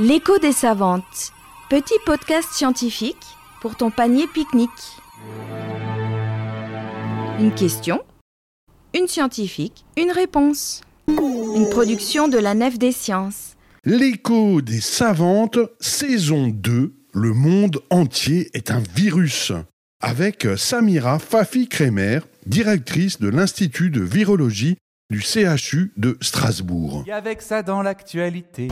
L'écho des savantes. Petit podcast scientifique pour ton panier pique-nique. Une question, une scientifique, une réponse. Une production de la Nef des Sciences. L'écho des savantes, saison 2, le monde entier est un virus. Avec Samira Fafi-Kremer, directrice de l'Institut de virologie du CHU de Strasbourg. Et avec ça dans l'actualité,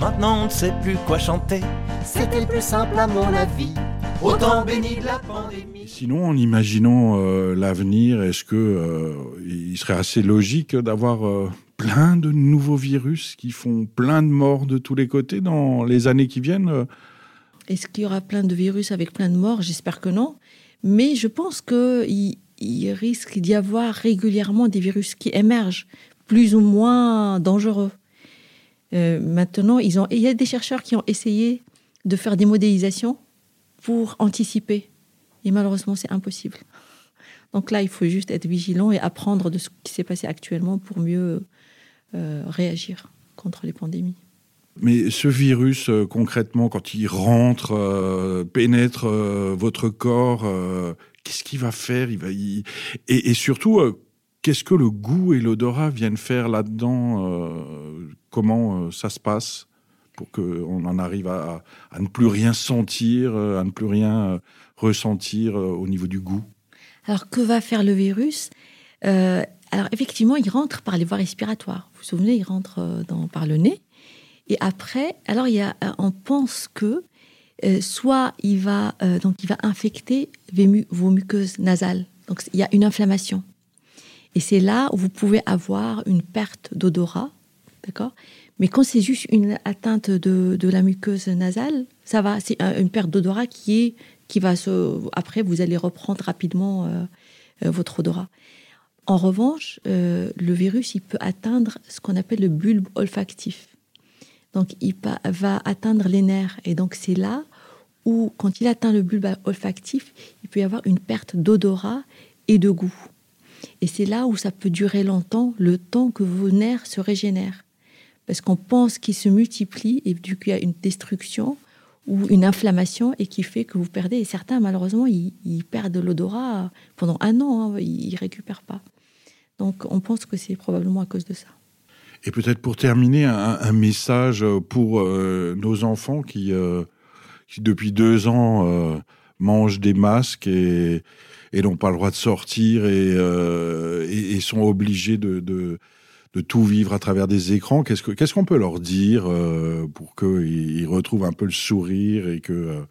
maintenant on ne sait plus quoi chanter. C'était le plus simple à mon avis. Autant béni de la pandémie. Sinon, en imaginant euh, l'avenir, est-ce que euh, il serait assez logique d'avoir euh, plein de nouveaux virus qui font plein de morts de tous les côtés dans les années qui viennent Est-ce qu'il y aura plein de virus avec plein de morts? J'espère que non. Mais je pense qu'il il risque d'y avoir régulièrement des virus qui émergent, plus ou moins dangereux. Euh, maintenant, ils ont, il y a des chercheurs qui ont essayé de faire des modélisations pour anticiper. Et malheureusement, c'est impossible. Donc là, il faut juste être vigilant et apprendre de ce qui s'est passé actuellement pour mieux euh, réagir contre les pandémies. Mais ce virus, euh, concrètement, quand il rentre, euh, pénètre euh, votre corps, qu'est-ce qu'il va faire? Il va, et, surtout, qu'est-ce que le goût et l'odorat viennent faire là-dedans Comment ça se passe pour qu'on en arrive à, ne plus rien sentir, à ne plus rien ressentir au niveau du goût? Alors, que va faire le virus? Alors, effectivement, il rentre par les voies respiratoires. Vous vous souvenez, il rentre par le nez. Et après, alors, il y a, euh, on pense que euh, soit il va, euh, donc, il va infecter vos, mu- vos muqueuses nasales. Donc, il y a une inflammation. Et c'est là où vous pouvez avoir une perte d'odorat. D'accord? Mais quand c'est juste une atteinte de, la muqueuse nasale, ça va. C'est une perte d'odorat qui est qui va se. Après, vous allez reprendre rapidement euh, votre odorat. En revanche, le virus, il peut atteindre ce qu'on appelle le bulbe olfactif. Donc, il va atteindre les nerfs. Et donc, c'est là où, quand il atteint le bulbe olfactif, il peut y avoir une perte d'odorat et de goût. Et c'est là où ça peut durer longtemps, le temps que vos nerfs se régénèrent. Parce qu'on pense qu'ils se multiplient et du coup, il y a une destruction ou une inflammation et qui fait que vous perdez. Et certains, malheureusement, ils, ils perdent l'odorat pendant un an, hein, ils ne récupèrent pas. Donc, on pense que c'est probablement à cause de ça. Et peut-être pour terminer, un, message pour euh, nos enfants qui, euh, qui depuis deux ans, euh, mangent des masques et, et n'ont pas le droit de sortir et, euh, et, et sont obligés de, de, de tout vivre à travers des écrans. Qu'est-ce que- qu'est-ce qu'on peut leur dire euh, pour qu'ils ils retrouvent un peu le sourire et que,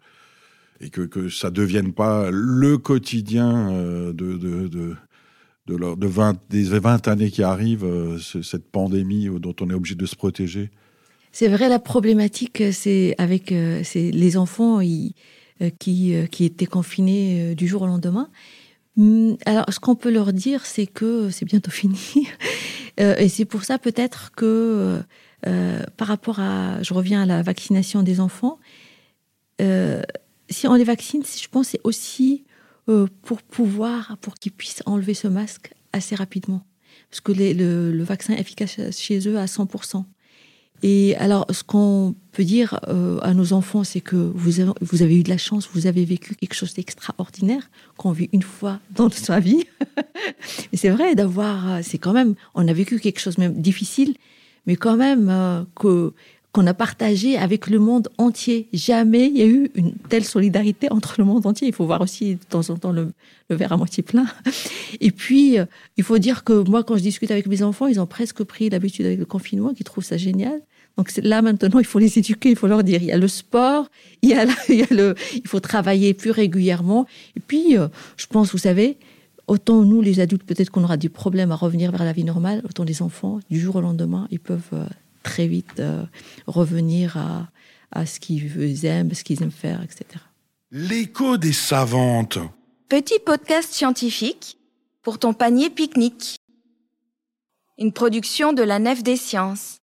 et que, que ça devienne pas le quotidien de, de, de, de, leur- de 20, des 20 années qui arrivent, euh, ce- cette pandémie dont on est obligé de se protéger C'est vrai, la problématique, euh, c'est avec euh, les enfants euh, qui, euh, qui étaient confinés euh, du jour au lendemain. Hum, Alors, ce qu'on peut leur dire, c'est que c'est bientôt fini. Euh, et c'est pour ça peut-être que, euh, euh, par rapport à, je reviens à la vaccination des enfants, euh, si on les vaccine, je pense c'est aussi euh, pour pouvoir, pour qu'ils puissent enlever ce masque assez rapidement. Parce que le, vaccin est efficace chez eux à 100%. Et alors, ce qu'on peut dire euh, à nos enfants, c'est que vous avez, vous avez eu de la chance, vous avez vécu quelque chose d'extraordinaire qu'on vit une fois dans sa vie. Mais c'est vrai d'avoir, euh, c'est quand même, on a vécu quelque chose même difficile, mais quand même que qu'on a partagé avec le monde entier. Jamais il y a eu une telle solidarité entre le monde entier. Il faut voir aussi de temps en temps le, verre à moitié plein. Et puis, euh, il faut dire que moi, quand je discute avec mes enfants, ils ont presque pris l'habitude avec le confinement, qu'ils trouvent ça génial. Donc là maintenant, il faut les éduquer, il faut leur dire, il y a le sport, il il y a le, il faut travailler plus régulièrement. Et puis, euh, je pense, vous savez, autant nous, les adultes, peut-être qu'on aura des problèmes à revenir vers la vie normale, autant les enfants, du jour au lendemain, ils peuvent euh, très vite euh, revenir à, à ce qu'ils aiment, ce qu'ils aiment faire, etc. L'écho des savantes. Petit podcast scientifique pour ton panier pique-nique. Une production de la Nef des Sciences.